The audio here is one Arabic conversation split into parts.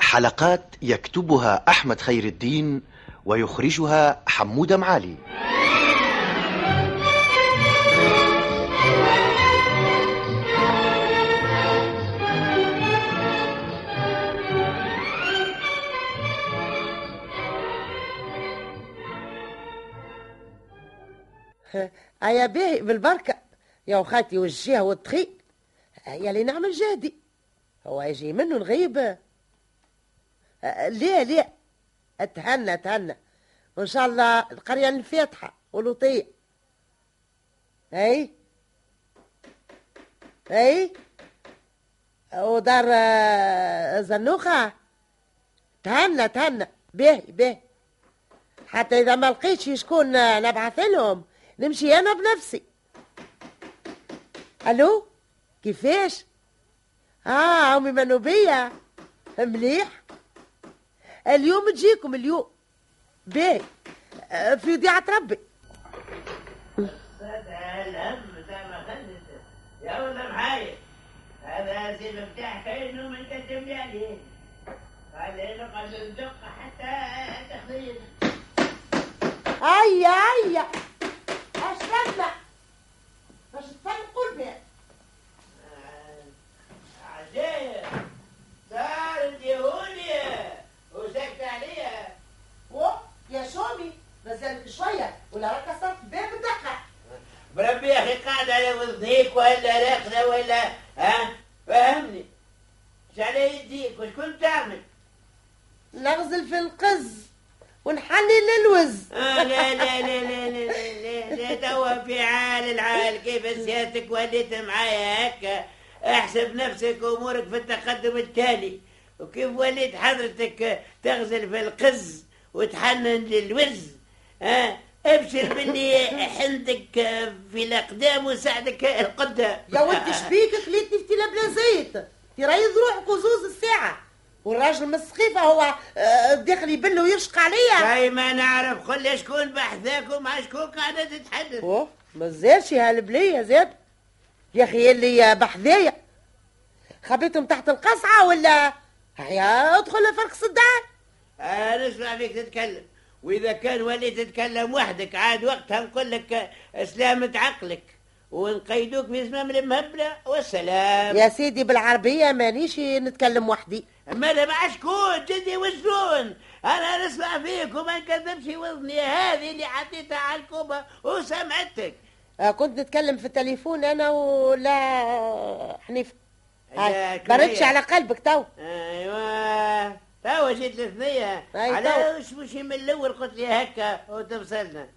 حلقات يكتبها أحمد خير الدين ويخرجها حمودة معالي. يا باهي بالبركة. يا وخاتي والجهة والتخي يا اللي نعمل جهدي. هو يجي منه نغيب آه، ليه ليه؟ أتهنى أتهنى. وإن شاء الله القرية الفاتحة ولطية أي؟ أي؟ ودار آه، زنوخة. تهنى تهنى. باهي باهي حتى إذا ما لقيتش شكون آه، نبعث لهم. نمشي أنا بنفسي. ألو؟ كيفاش؟ آه أمي منوبية. مليح. اليوم تجيكم اليوم باهي في وديعة ربي. يا ولد محايد هذا زي مفتاح كأنه من قدم لي عليه خلينا نقعد ندق حتى تخلينا هيا هيا أشربنا باش تفرقوا البيت عجيب صارت يهودية وسكت عليها أوه يا شومي مازالك شوية ولا راك كسرت الباب الدقة. بربي يا أخي قاعد على وذنيك ولا راقدة ولا ها؟ فهمني. إيش على يديك؟ وش كنت تعمل؟ نغزل في القز ونحلل الوز آه لا لا لا لا لا لا لا توا في عال العال كيف سيادتك وليت معايا هكا. احسب نفسك امورك في التقدم التالي. وكيف وليت حضرتك تغزل في القز وتحنن للوز؟ ها ابشر مني حندك في الأقدام وساعدك القدام يا ولدي شبيك خليتني في تيلا بلا زيت. ترايز روحك وزوز الساعة. والراجل من السخيفة هو آه، داخل يبل ويرشق عليا. زي ما نعرف قل شكون بحثاك ومع شكون قاعدة تتحدث. أوه مازالش هالبلية زاد يا أخي اللي بحذايا. خبيتهم تحت القصعة ولا؟ هيا ادخل فرق الدار أنا نسمع فيك تتكلم. وإذا كان وليت تتكلم وحدك عاد وقتها نقول لك سلامة عقلك. ونقيدوك في زمام المهبلة والسلام. يا سيدي بالعربية مانيش نتكلم وحدي. ماذا مع شكون؟ جدي وشلون أنا نسمع فيك وما نكذبش وذني هذه اللي حطيتها على الكوبة وسمعتك. آه، كنت نتكلم في التليفون أنا ولا حنيف هاي لا، بردش. على قلبك تو. أيوه. توا جيت الثنية أي على. وش مش من الأول قلت لي هكا وتفصلنا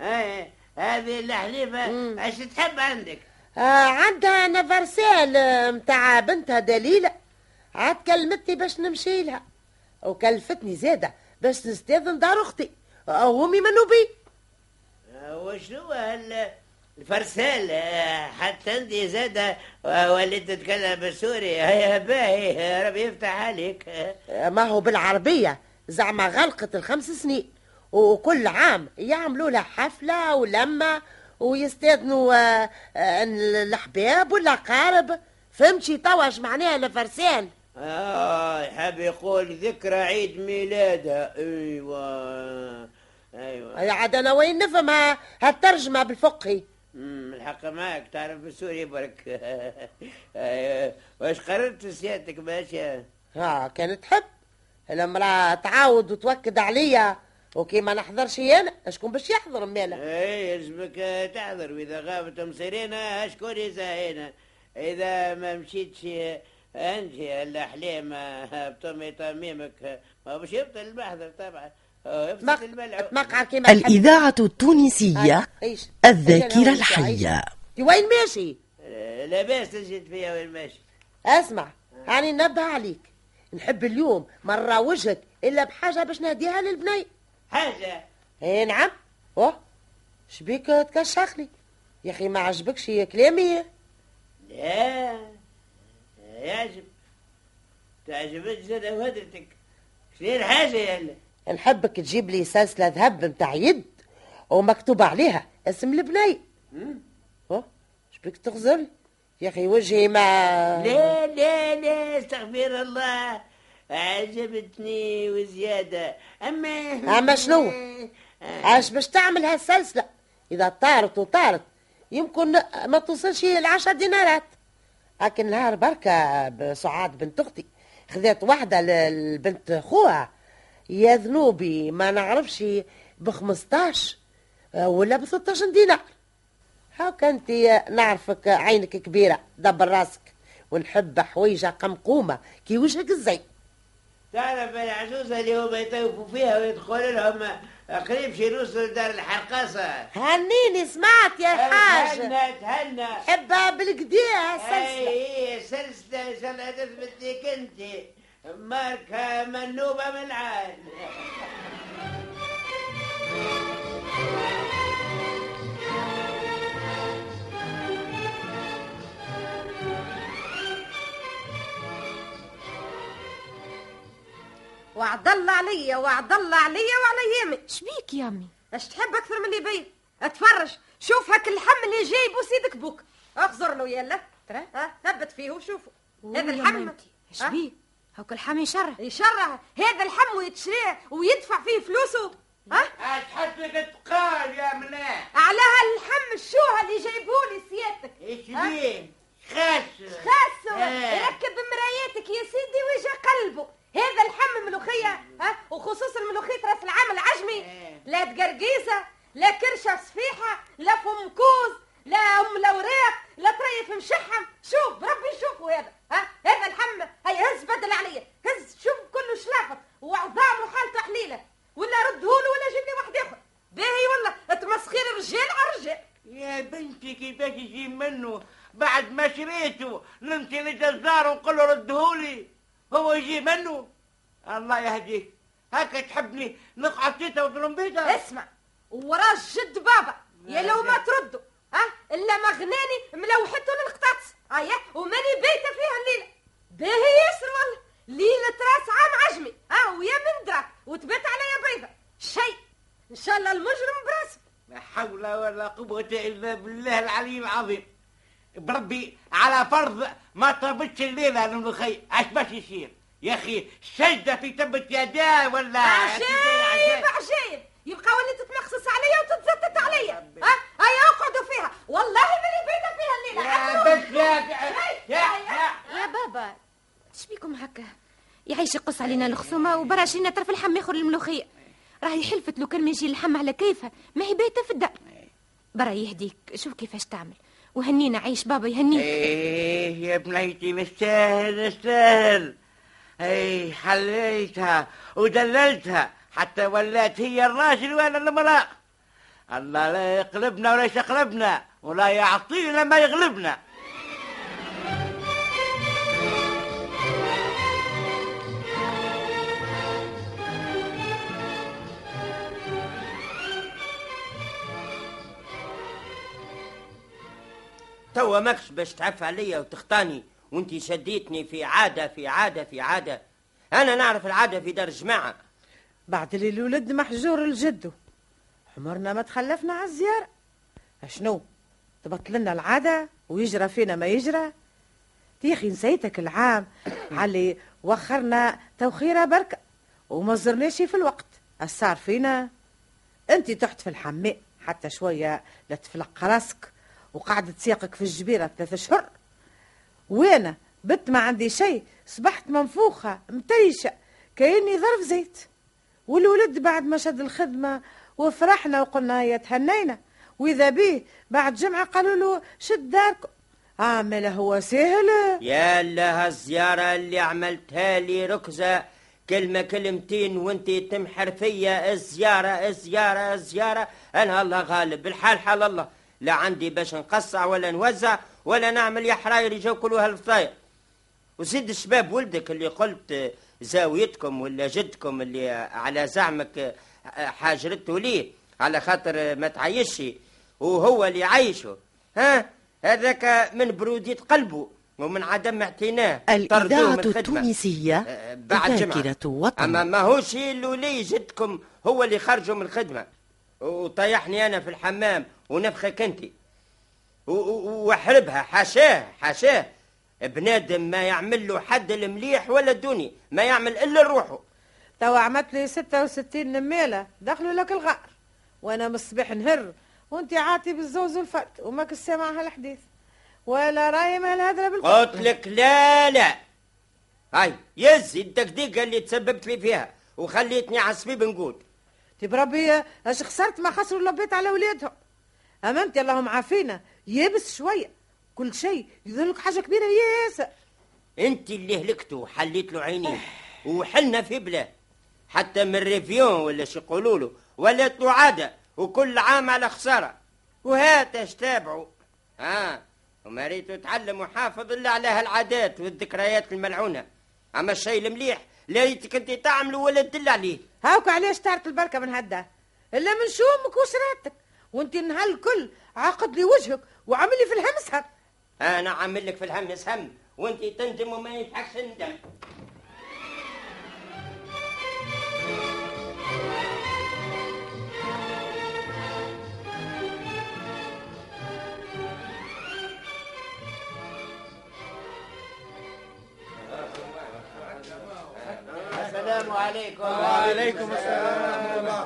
أي هذه الحليفة. إيش تحب عندك؟ آه عندها نفرسال آه، متاع بنتها دليلة. عاد كلمتني باش نمشي لها. وكلفتني زادة باش نستاذن دار أختي. آه، امي منو بي؟ آه، وشنو هال الفرسال آه، حتى انت زاد وليت تتكلم بالسوري. هيا باهي آه، ربي يفتح عليك. آه. آه، ما هو بالعربية زعما غلقت الخمس سنين. وكل عام يعملوا لها حفلة ولمة ويستاذنوا آه، آه، الأحباب والأقارب فهمتي؟ توا اش معناها الفرسان؟ آه يحب يقول ذكرى عيد ميلادها أيوه أيوه. يا عاد أنا وين نفهم هالترجمة بالفقهي؟ الحق معك تعرف بالسوري برك. واش قررت سيادتك باشا ها كانت تحب. المرأة تعاود وتوكد عليا وكي ما نحضرش أنا شكون باش يحضر مالا اي يلزمك تحضر. وإذا غابت مصيرينا شكون يزاهينا إذا ما مشيتش انت الاحلام بطمي تميمك ما باش يبطل المحضر طبعا. الإذاعة التونسية؟ الذاكرة الحية. وين ماشي؟ لا باس تجد فيها وين ماشي. اسمع يعني ننبه عليك. نحب اليوم ما نراوجك إلا بحاجة باش نهديها للبني. حاجة؟ إي نعم. أوه. شبيك تكشخني يا أخي ما عجبكش كلامي. لا يعجب. تعجبك زاد وهدرتك. شنو الحاجة يلا نحبك تجيب لي سلسلة ذهب متاع يد ومكتوب عليها اسم البني. أوه شبيك تغزل؟ يا أخي وجهي ما لا لا لا استغفر الله. عجبتني وزيادة. أما أما شنو؟ عاش باش تعمل هالسلسلة. إذا طارت وطارت يمكن ما توصلش العشر دينارات. لكن نهار بركة بسعاد بنت أختي خذات واحدة لبنت خوها. يا ذنوبي ما نعرفش ب 15 ولا ب 16 دينار هاك انت نعرفك عينك كبيرة دبر راسك ونحب حويجة قمقومة كي وجهك الزين تعرف العجوزة اللي هما يطوفوا فيها ويدخلوا لهم قريب شي يوصلوا لدار الحرقاصة هنيني سمعت يا حاج تهنى تهنى حبها بالكديه السلسلة اي سلسلة ان شاء الله تثبت لك انت ماركة منوبة من عاد وعد الله عليا وعد الله عليا وعلى يامي شبيك يا أمي؟ اش تحب أكثر من اللي يبين اتفرج شوف هاك اللحم اللي جايبه سيدك بوك. اخزر له يلا. ترى؟ ها ثبت فيه وشوفوا هذا اللحم شبيه هاك الحم يشرح يشرع. هذا اللحم ويتشريه ويدفع فيه فلوسه. ها؟ اش حسك تقال يا مناه على هاللحم الشوهة اللي جايبهولي سيادتك. إيش؟ بيه خاس خاصه آه. يركب بمراياتك يا سيدي ويجي قلبه. هذا اللحم ملوخية ها؟ وخصوصا الملوخية راس العام العجمي آه. لا تقرقيسة لا كرشة صفيحة لا فم كوز لا ام الاوراق لا طريف مشحم شوف ربي شوفوا هذا ها هذا اللحم هيا هز بدل عليا هز شوف كله شلافط وعظام وحالته حليلة ولا ردهوله ولا جيب لي واحد اخر باهي والله تمسخير الرجال على الرجال يا بنتي كيفاش يجي منه بعد ما شريته نمشي للجزار ونقول له ردهولي هو يجي منه الله يهديك هكا تحبني نقعد تيتا وترمبيتا اسمع وراه جد بابا يا لو ما تردوا ها؟ إلا ما غناني ملوحته للقطاطس ايا وماني بايته فيها الليلة. باهي ياسر والله ليلة راس عام عجمي ها؟ ويا من دراك وتبات عليا بيضة. شيء إن شاء الله المجرم براسه لا حول ولا قوة إلا بالله العلي العظيم. بربي على فرض ما طابتش الليلة الملوخية أش باش يصير؟ يا أخي سجدة في تبت يداه ولا؟ عجيب عجيب. يبقى ولي تتنخصص عليا وتتزتت عليا. ها؟ هيا اقعدوا فيها؟ والله ماني بايته فيها الليلة. يا. بس يا يا بابا شبيكم هكا؟ يعيش يقص علينا الخصومة وبراشينا طرف اللحم ياخذ الملوخية. راهي حلفت لو كان ما يجي اللحم على كيفها. ما هي بايته في الدار برا يهديك. شوف كيفاش تعمل. وهنينا عيش بابا يهنيك. إيه يا بنيتي نستاهل نستاهل اي حليتها ودللتها حتى ولات هي الراجل وأنا المرأة الله لا يقلبنا ولا يشقلبنا ولا يعطينا ما يغلبنا. توا ماكش باش تعف عليا وتخطاني. وانت شديتني في عادة في عادة في عادة. أنا نعرف العادة في دار الجماعة. بعد اللي الولد محجور لجده عمرنا ما تخلفنا على الزيارة شنو تبطل لنا العادة ويجرى فينا ما يجرى. يا أخي نسيتك العام. علي وخرنا توخيرة بركة. وما زرناش في الوقت. الصار فينا؟ أنت تحت في الحمام حتى شوية لا تفلق راسك. وقعدت تسيقك في الجبيرة ثلاثة أشهر وأنا بت ما عندي شيء صبحت منفوخة متيشة كأني ظرف زيت. والولد بعد ما شد الخدمة وفرحنا وقلنا يا تهنينا. وإذا بيه بعد جمعة قالوا له شد داركم عامل هو سهل. يا الله الزيارة اللي عملتها لي ركزة. كلمة كلمتين وانت تمحر فيا. الزيارة الزيارة الزيارة. أنا الله غالب. الحال حال الله. لا عندي باش نقصع ولا نوزع. ولا نعمل يا حراير يجوا كلوها الفطاير. وزيد الشباب ولدك اللي قلت زاويتكم ولا جدكم اللي على زعمك حاجرته ليه على خاطر ما تعيشش وهو اللي يعيشه ها؟ هذاك من برودية قلبه ومن عدم اعتناه. الإذاعة. التونسية آه، بعد ذاكرة وطن. أما ما هوش الولي جدكم هو اللي خرجوا من الخدمة. وطيحني أنا في الحمام ونفخك أنت و- و- واحربها حاشاه حاشاه. بنادم ما يعمل له حد المليح ولا الدنيا ما يعمل إلا روحه. توا عملت لي 66 نميلة. دخلوا لك الغار. وأنا من الصباح نهر. وأنت عاطي بالزوز والفرد. وماك سامع هالحديث. ولا رأي ما الهدرة بالقول قلت لك لا لا. هاي يزي الدقدقة اللي تسببت لي فيها. وخليتني عصبي بنقول تي بربي اش خسرت ما خسروا لبيت على ولادهم اما انت اللهم عافينا. يابس شوية. كل شيء. يظهرلك حاجة كبيرة ياسر. انت اللي هلكتوا وحليت له عينيه. وحلنا في بلاد. حتى من ريفيون ولا شو يقولوا له. ولات له عاده وكل عام على خسارة. وهات اش تابعوا ها. وما ريتوا تعلم وحافظ الا على هالعادات والذكريات الملعونة. أما الشيء المليح لا ريتك أنت تعمله ولا تدل عليه. هاوك علاش طارت البركة من هدا؟ إلا من شومك وشراتك وانت النهار الكل عقد لي وجهك وعمل لي في الهم سهر أنا عامل لك في الهم هم وأنت تندم وما ينفعش ندم السلام عليكم. وعليكم السلام آه، كي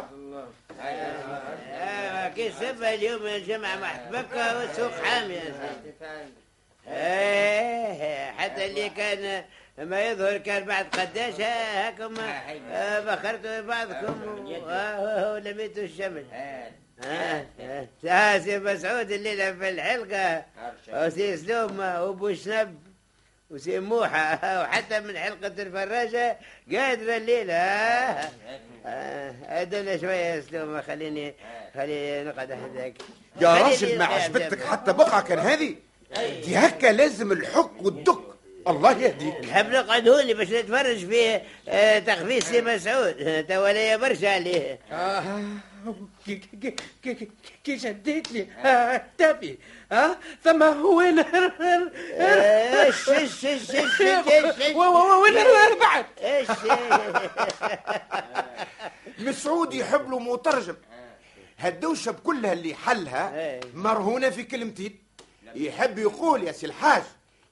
سبة اليوم الجمعة محتبكة والسوق حامي يا سيدي إيه حتى اللي كان ما يظهر كان بعد قداش ها- هاكم آه، بخرتوا بعضكم ولميتوا الشمل. آه آه، سي مسعود الليلة في الحلقة. وسي سلوم وأبو شنب وسي موحة وحتى من حلقة الفراشة قادرة الليلة آه. ادلنا شوية يا سلوم خليني خليني نقعد هذاك يا راجل ما عجبتك. حتى بقعة كان هذه دي هكا لازم الحك والدك الله يهديك. نحب نقعد هوني باش نتفرج في آه، تخفيص سي مسعود. توا ليا برشا عليه. كي كي كي كي شديتني. آه، تبي. ها ثم هو وين وين ربعت إيش مسعود يحب له مترجم. هالدوشة بكلها اللي حلها إيه. مرهونة في كلمتين. يحب يقول يا سي الحاج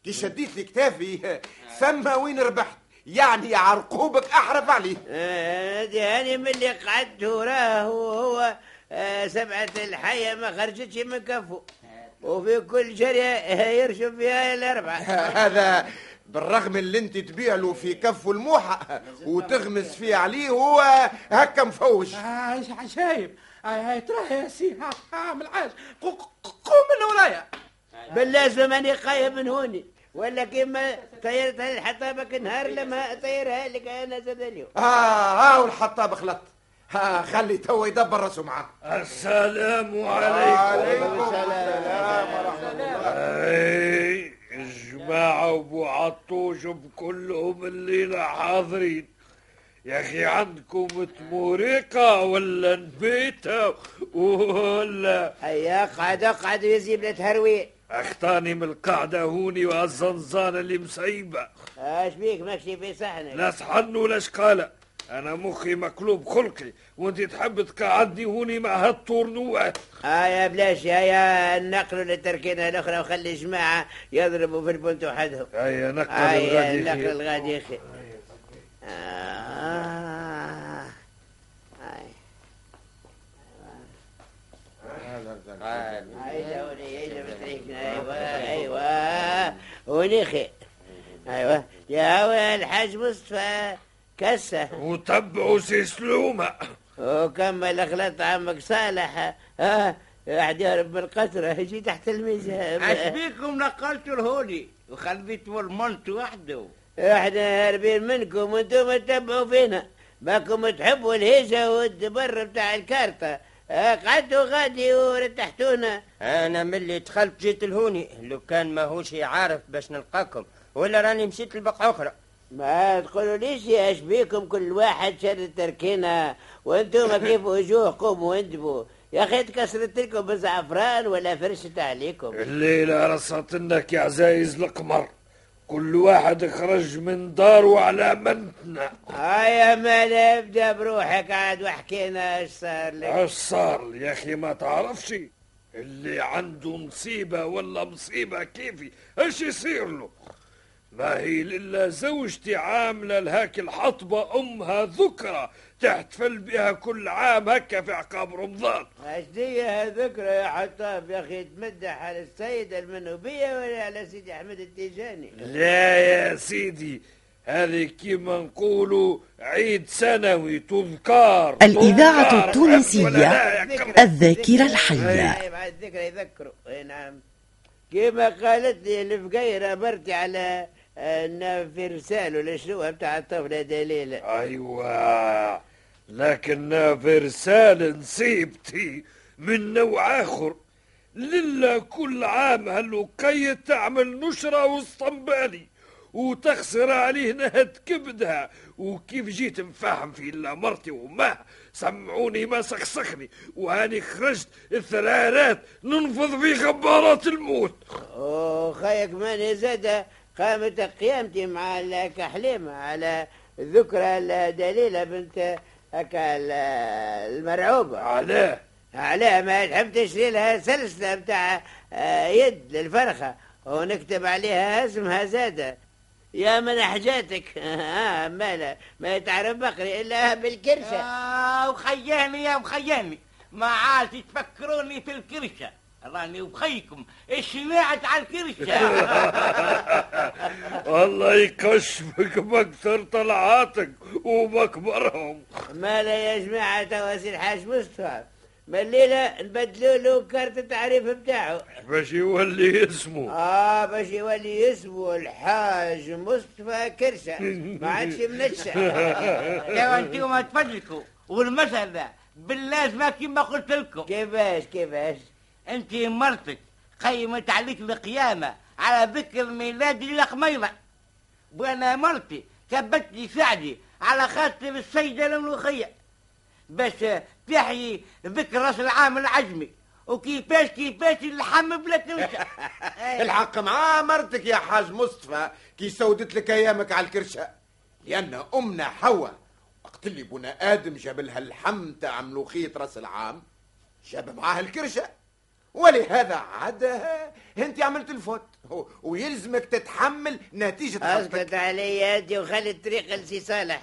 كي شديت لي كتافي. ثم وين ربحت؟ يعني عرقوبك أحرف عليه. هادي هاني من اللي قعدت وراه وهو آه، سبعة الحية ما خرجتش من كفه. وفي كل جرية يرشم فيها الأربعة هذا بالرغم اللي انت تبيع له في كفه الموحى وتغمس فيه عليه هو هكا مفوش. عجايب هاي ترى يا سي عامل عاج قو- قوم من ورايا. باللازم أني قايم من هوني. ولا كيما طيرتها الحطابك نهار لما طيرها لك أنا زاد اليوم. آه ها والحطاب خلط. ها خلي تو يدبر راسه معاه السلام عليكم. السلام ورحمة الله. الجماعة وابو عطوش بكلهم الليلة حاضرين. يا أخي عندكم تموريقة ولا نبيتة ولا هيا اقعد اقعد ويزيب له تهرويل اختاني من القعدة هوني والزنزانة اللي مسيبة اش بيك ماشي في صحنك لا صحن ولا شقالة. أنا مخي مقلوب خلقي. وأنت تحب تقعدني هوني مع هالطورنوة هيا بلاش هيا نقلوا للتركينة الأخرى وخلي الجماعة يضربوا في البنت وحدهم. هيا نقل الغادي نقل. الغادي يا أخي آه. هاي. هاي دوري هاي بتريكنا أيوه أيوه ونخي أيوه. يا الحاج مصطفى كسه وتبعوا سي سلومة. وكمل اغلط عمك صالح. ها واحد يهرب من القطرة يجي تحت الميزان عشبيكم نقلتوا الهولي وخليتوا المنت وحده. إحنا هاربين منكم وأنتم تتبعوا فينا. باكم تحبوا الهيجة والدبر بتاع الكارتة. قعدتوا غادي ورتحتونا. أنا ملي دخلت جيت لهوني لو كان ماهوش عارف باش نلقاكم ولا راني مشيت لبقعة أخرى. ما تقولوا ليش يا بيكم كل واحد شد تركينة وأنتم كيف وجوهكم وانتبوا يا أخي تكسرت لكم بالزعفران ولا فرشت عليكم. الليلة رصت لك يا عزايز القمر. كل واحد خرج من داره على منتنا هيا ما نبدا بروحك؟ عاد وحكينا إيش صار لك. إيش صار لي يا أخي؟ ما تعرفش؟ اللي عنده مصيبة ولا مصيبة كيفي؟ إيش يصير له؟ ما هي للا زوجتي عاملة لهاك الحطبة أمها ذكرى. تحتفل بها كل عام هكا في عقاب رمضان. إيش دي ذكرى يا حطاب يا أخي تمدح على السيدة المنوبية ولا على سيدي أحمد التيجاني؟ لا يا سيدي هذه كيما نقولوا عيد سنوي تذكار. الإذاعة تذكار. التونسية الذاكرة الحية. بعد الذكرى يذكروا. أي نعم. كما قالت لي الفقيرة مرتي على في رسال ولا شنو بتاع الطفلة دليلة أيوه لكن في رسالة نصيبتي من نوع آخر. للا كل عام هالوقية تعمل نشرة وسطنبالي وتخسر عليه نهد كبدها. وكيف جيت نفهم في الا مرتي وما سمعوني ما سخسخني وهاني خرجت الثرارات ننفض في غبارات الموت. وخيك ماني زاد قامت قيامتي مع الكحليمة على ذكرى دليلة بنت هكا ال- المرعوبة علاه علاه ما تحب تشري لها سلسلة بتاع آه، يد للفرخة ونكتب عليها اسمها زادة. يا من حاجاتك آه مالا ما تعرف بقري إلا بالكرشة. آه وخياني يا وخياني ما عاد تفكروني في الكرشة. راني وخيكم سمعت على الكرشة. الله يكشفك بكثر طلعاتك وبكبرهم مالا يا جماعة تواسي الحاج مصطفى. ما الليلة نبدلوا له كارت التعريف بتاعه. باش يولي اسمه. آه باش يولي اسمه الحاج مصطفى كرشة. ما عادش منشأ يا أنتم تفدلكوا والمسألة باللازمة كما قلت لكم. كيفاش كيفاش؟ انت مرتك قيمت عليك القيامة على ذكر ميلاد القميرة وأنا مرتي ثبت لي سعدي على خاطر السيدة الملوخية. باش تحيي ذكر رأس العام العجمي. وكيفاش كيفاش اللحم بلا تنسى الحق مع مرتك يا حاج مصطفى كي سودت لك أيامك على الكرشة. لأن أمنا حواء وقت اللي بنا آدم جاب لها اللحم تاع ملوخية رأس العام جاب معاها الكرشة. ولهذا عادها انت عملت الفوت. ويلزمك تتحمل نتيجة اسكت علي انت وخلي الطريق لسي صالح.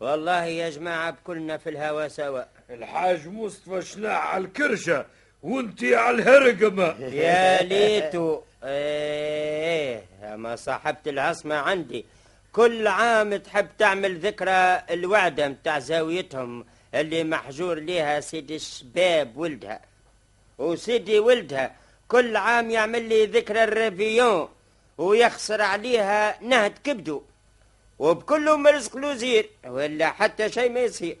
والله يا جماعة بكلنا في الهوى سوا. الحاج مصطفى شناع على الكرشة وانتي على الهرقمة. يا ليتو. إيه أما صاحبة العصمة عندي. كل عام تحب تعمل ذكرى الوعدة متاع زاويتهم اللي محجور ليها سيدي الشباب ولدها. وسيدي ولدها كل عام يعمل لي ذكرى الريفيون ويخسر عليها نهد كبدو وبكله مرزق له زير ولا حتى شيء ما يصير.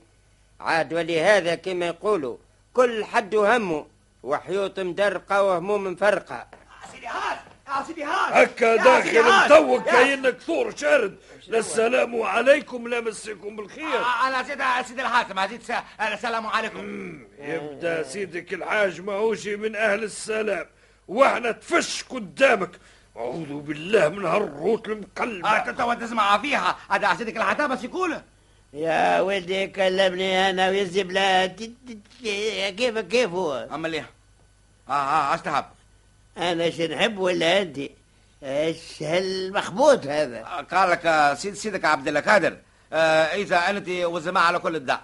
عاد ولهذا كما يقولوا كل حد همه وحيوط مدرقة وهموم مفرقة. سيدي هاز يا سيدي هاز هكا داخل يا- كاينك ثور شارد السلام عليكم لا مسكم بالخير. أنا سيدي سيدي الحاكم عزيز السلام عليكم. يبدأ سيدك الحاج ماهوش من أهل السلام وإحنا تفش قدامك. أعوذ بالله من هالروت المقلبة. انت تو تسمع فيها. هذا سيدك العتابة سيقول يا ولدي كلمني أنا ويزي بلا كيف كيف هو؟ أما ليه؟ آه آه اشتهب أنا شو نحب ولا أنت؟ إيش هالمخبوط هذا؟ قال لك سيد سيدك عبد القادر آه إذا أنت والجماعه على كل الدع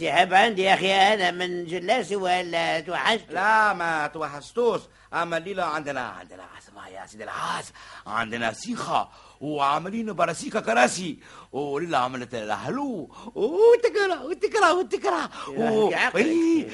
يحب عندي يا أخي أنا من جلاسي ولا توحشت؟ لا ما توحشتوش. أما الليلة عندنا عندنا اسمع يا سيدي العاز عندنا سيخة وعاملين براسيكا كراسي وليلة عملت الهلو وتكرا وتكرا وتكرا يا عقل.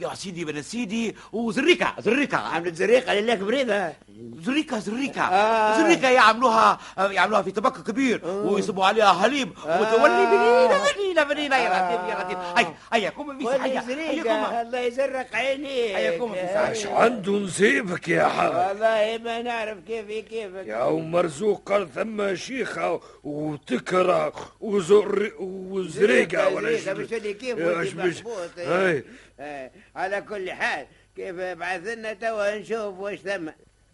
يا سيدي بن سيدي وزريكا زريكا عملت زريقه لله بريده زريكا زريكا آه. زريكا يعملوها يعملوها في طبق كبير ويصبوا عليها حليب وتولي بنينه بنينه بنينه يا لطيف يا لطيف هيا هيا قوم في ولي هيا هيا زريقه قوم الله يزرق عينيك هيا قوم في اش عنده نسيبك يا حاج والله ما نعرف كيفي كيفك يا مرزوق قال ثم شيخة وتكرة وزر وزريقة ولا زريقة مش هاي آه، على كل حال كيف بعث لنا توا نشوف واش ثم.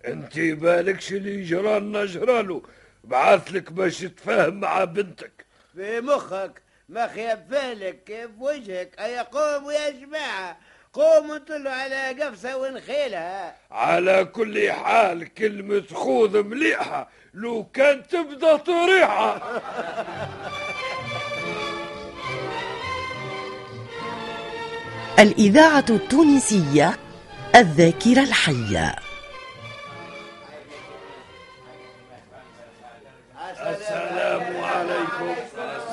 أنت بالكش اللي جرالنا جراله بعث لك باش تفاهم مع بنتك. في مخك ما خيب بالك كيف وجهك؟ أيا قوموا يا جماعة؟ قوموا انطلوا على قفصة ونخيلها. على كل حال كلمة خوذ مليحة. لو كان تبدأ طريحة. الإذاعة التونسية الذاكرة الحية. السلام عليكم.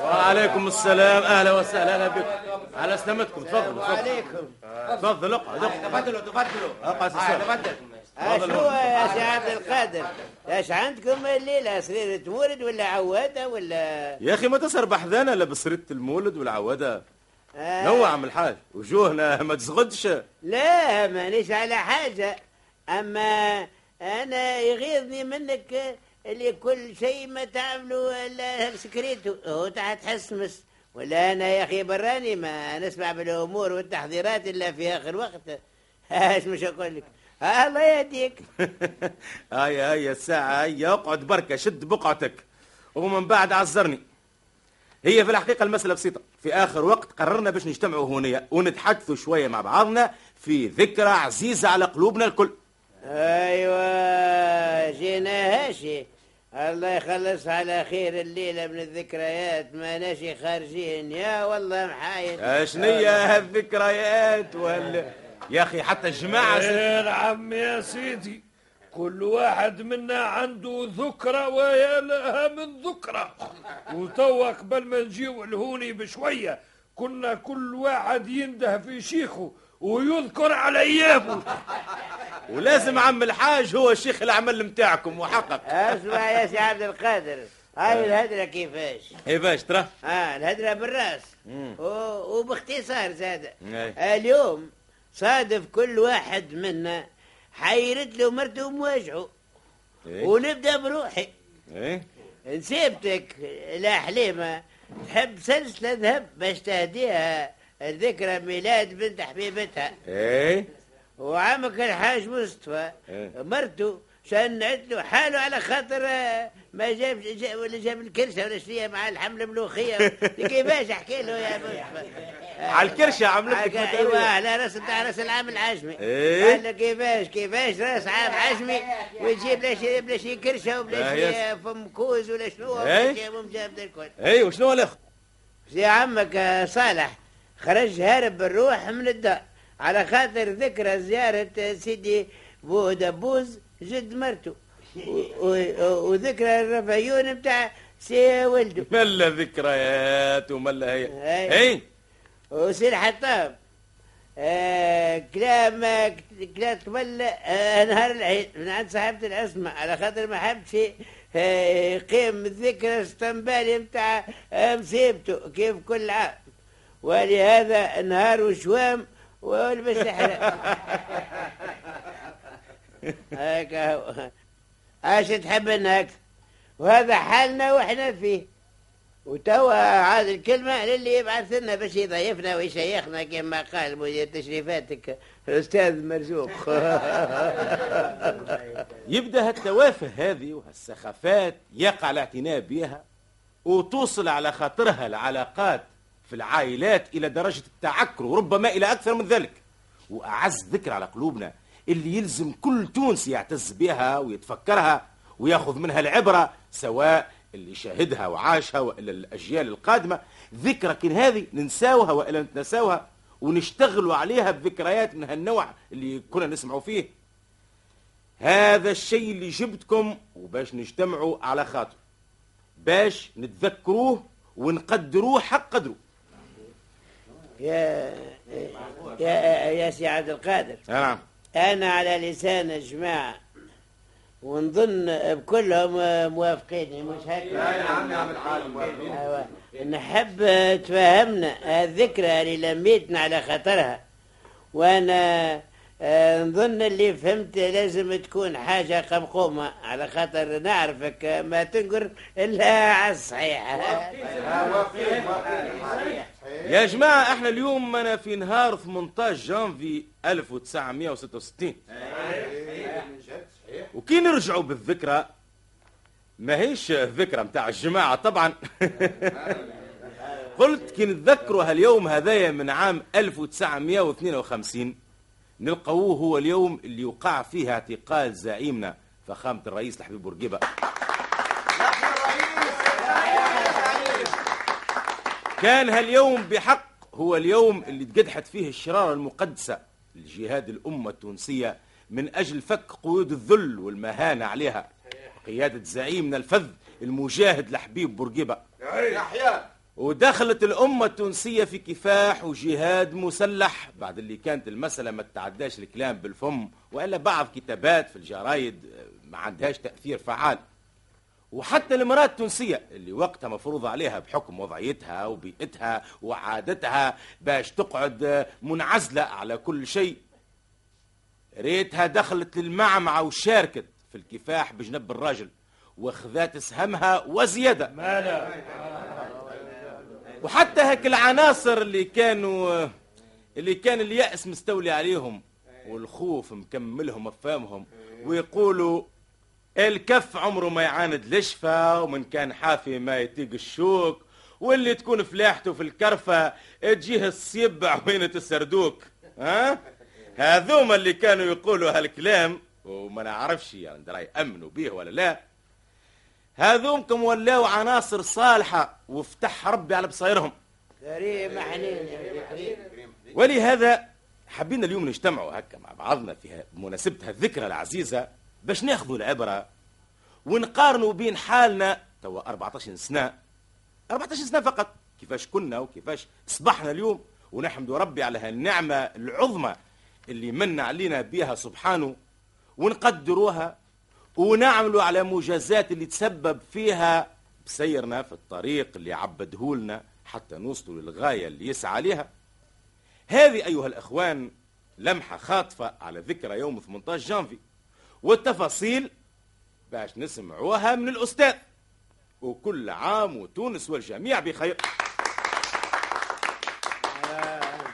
وعليكم السلام. أهلا وسهلا بكم. على سلامتكم. تفضلوا تفضلوا. وعليكم. تفضل اقعد اقعد تفضلوا تفضلوا. أقعد. آه، اشنو يا سي عبد القادر؟ إيش عندكم الليلة؟ سريرة مولد ولا عوادة ولا؟ يا أخي ما تسهر بحذانا لا بسرية المولد والعوادة آه. نوع عم الحاج. وجوهنا ما تزغدش لا مانيش على حاجة. أما أنا يغيظني منك اللي كل شيء ما تعملوا إلا سكريتو. هو تحت حسمس. ولا أنا يا أخي براني ما نسمع بالأمور والتحضيرات إلا في آخر وقت. إيش مش أقول لك؟ الله يهديك هيا هيا الساعة هيا. اقعد بركة شد بقعتك. ومن بعد عذرني هي في الحقيقة المسألة بسيطة. في آخر وقت قررنا باش نجتمعوا هنا ونتحدثوا شوية مع بعضنا في ذكرى عزيزة على قلوبنا الكل. أيوة جينا هاشي. الله يخلص على خير الليلة من الذكريات. ما ناشي خارجين. يا والله محايد. أشنية هالذكريات ولا يا أخي حتى الجماعة يا نعم يا سيدي كل واحد منا عنده ذكرى ويا لها من ذكرى. وتوا قبل ما نجيو لهوني بشوية كنا كل واحد ينده في شيخه ويذكر على ايامه ولازم عم الحاج هو الشيخ العمل متاعكم وحقق أسمع يا سي عبد القادر. هاي الهدرة كيفاش؟ كيفاش ترى. آه الهدرة بالراس. وباختصار زاد. أي. اليوم صادف كل واحد منا حيرد له مرته ومواجهه إيه. ونبدأ بروحي. إيه؟ نسيبتك لا حليمة. تحب سلسلة ذهب؟ باش تهديها ذكرى ميلاد بنت حبيبتها. إيه؟ وعمك الحاج مصطفى إيه. مرته شنعت له حاله على خاطر آه، ما جاب جا ولا جاب الكرشة ولا شنية مع الحمل الملوخيه كيفاش احكي له يا على الكرشة عملت لك متعوية. أيوه على راس بتاع رأس العام العجمي إيه. قال له كيفاش كيفاش رأس عام عجمي ويجيب لا شي بلا شي كرشة وبلا آه، شي. فم كوز ولا شنو إيه. ولا شي مجاب الكل إيه وشنو الأخ يا عمك آه، صالح خرج هارب بالروح من الدار على خاطر ذكرى زيارة آه، سيدي بو دبوز جد مرته. وذكرى ال réveillon بتاع سي ولده. ملا ذكريات وملا هي. إيه. إيه؟ وسي الحطاب. آه كلام كلام قبل آه نهار العيد من عند صاحبة العصمة على خاطر ما حبش آه يقيم الذكرى الاسطنبالي بتاع مصيبته كيف كل عام. ولهذا نهار وشوام والبس حرام هيك هو. عاش تحب هكذا وهذا حالنا وإحنا فيه. وتوا عاد الكلمة للي يبعث لنا باش يضيفنا ويشيخنا كما قال مدير تشريفاتك الأستاذ مرزوق. يبدأ هالتوافه هذه وهالسخافات يقع الاعتناء بها وتوصل على خاطرها العلاقات في العائلات إلى درجة التعكر وربما إلى أكثر من ذلك. وأعز ذكر على قلوبنا اللي يلزم كل تونسي يعتز بها ويتفكرها وياخذ منها العبرة سواء اللي شاهدها وعاشها والا الأجيال القادمة. ذكرى كن هذه ننساوها والا نتنساوها ونشتغلوا عليها بذكريات من هالنوع اللي كنا نسمعوا فيه. هذا الشيء اللي جبتكم وباش نجتمعوا على خاطر. باش نتذكروه ونقدروه حق قدره. يا يا يا سي عبد القادر. نعم. أنا على لسان الجماعه ونظن بكلهم موافقيني مش هكا لا يا عم يا عم الحال أيوة. نحب تفهمنا الذكرى اللي لميتنا على خطرها وأنا آه، نظن اللي فهمت لازم تكون حاجة قمقومة على خاطر نعرفك ما تنقر إلا على الصحيح. يا جماعة إحنا اليوم أنا في نهار 18 جانفي 1966 وكي نرجعوا بالذكرى ما هيش ذكرى متاع الجماعة طبعا. قلت كي نتذكروا هاليوم هذايا من عام 1952 نلقوه هو اليوم اللي وقع فيه اعتقال زعيمنا فخامة الرئيس الحبيب بورقيبة. كان هاليوم بحق هو اليوم اللي تقدحت فيه الشرارة المقدسة لجهاد الأمة التونسية من أجل فك قيود الذل والمهانة عليها. قيادة زعيمنا الفذ المجاهد لحبيب بورقيبة. ودخلت الأمة التونسية في كفاح وجهاد مسلح. بعد اللي كانت المسألة ما تتعداش الكلام بالفم وإلا بعض كتابات في الجرايد ما عندهاش تأثير فعال. وحتى المرأة التونسية اللي وقتها مفروض عليها بحكم وضعيتها وبيئتها وعادتها باش تقعد منعزلة على كل شيء. ريتها دخلت للمعمعة وشاركت في الكفاح بجنب الراجل واخذات سهمها وزيادة. وحتى هيك العناصر اللي كانوا اللي كان اليأس مستولي عليهم والخوف مكملهم افهامهم ويقولوا الكف عمره ما يعاند الشفا ومن كان حافي ما يطيق الشوك واللي تكون فلاحته في الكرفة تجيه الصيبع وين تسردوك ها؟ هذوما اللي كانوا يقولوا هالكلام وما نعرفش يعني رأي امنوا به ولا لا. هذومكم ولاو عناصر صالحة وافتح ربي على بصيرهم كريم حنين ولهذا حبينا اليوم نجتمعوا هكا مع بعضنا في بمناسبة الذكرى العزيزة باش ناخذوا العبرة ونقارنوا بين حالنا توا 14 سنة. 14 سنة فقط. كيفاش كنا وكيفاش أصبحنا اليوم؟ ونحمد ربي على هالنعمة العظمى اللي من علينا بها سبحانه ونقدروها ونعملوا على مجازات اللي تسبب فيها بسيرنا في الطريق اللي عبدهولنا حتى نوصلوا للغاية اللي يسعى لها هذه أيها الأخوان لمحة خاطفة على ذكرى يوم 18 جانفي والتفاصيل باش نسمعوها من الأستاذ. وكل عام وتونس والجميع بخير.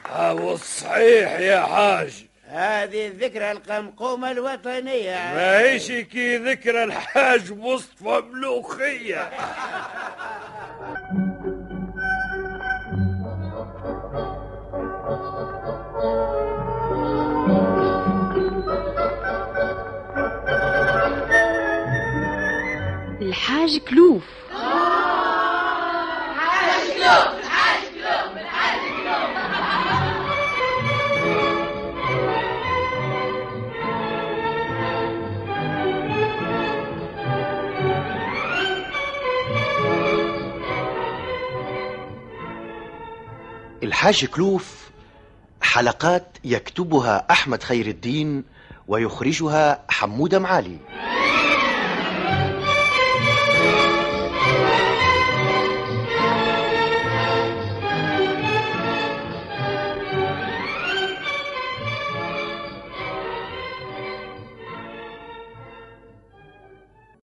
هو صحيح يا حاج. هذه الذكرى القمقومة الوطنية. ما هيش كي ذكرى الحاج مصطفى ملوخية. الحاج كلوف. الحاج كلوف حلقات يكتبها أحمد خير الدين ويخرجها حمودة معالي.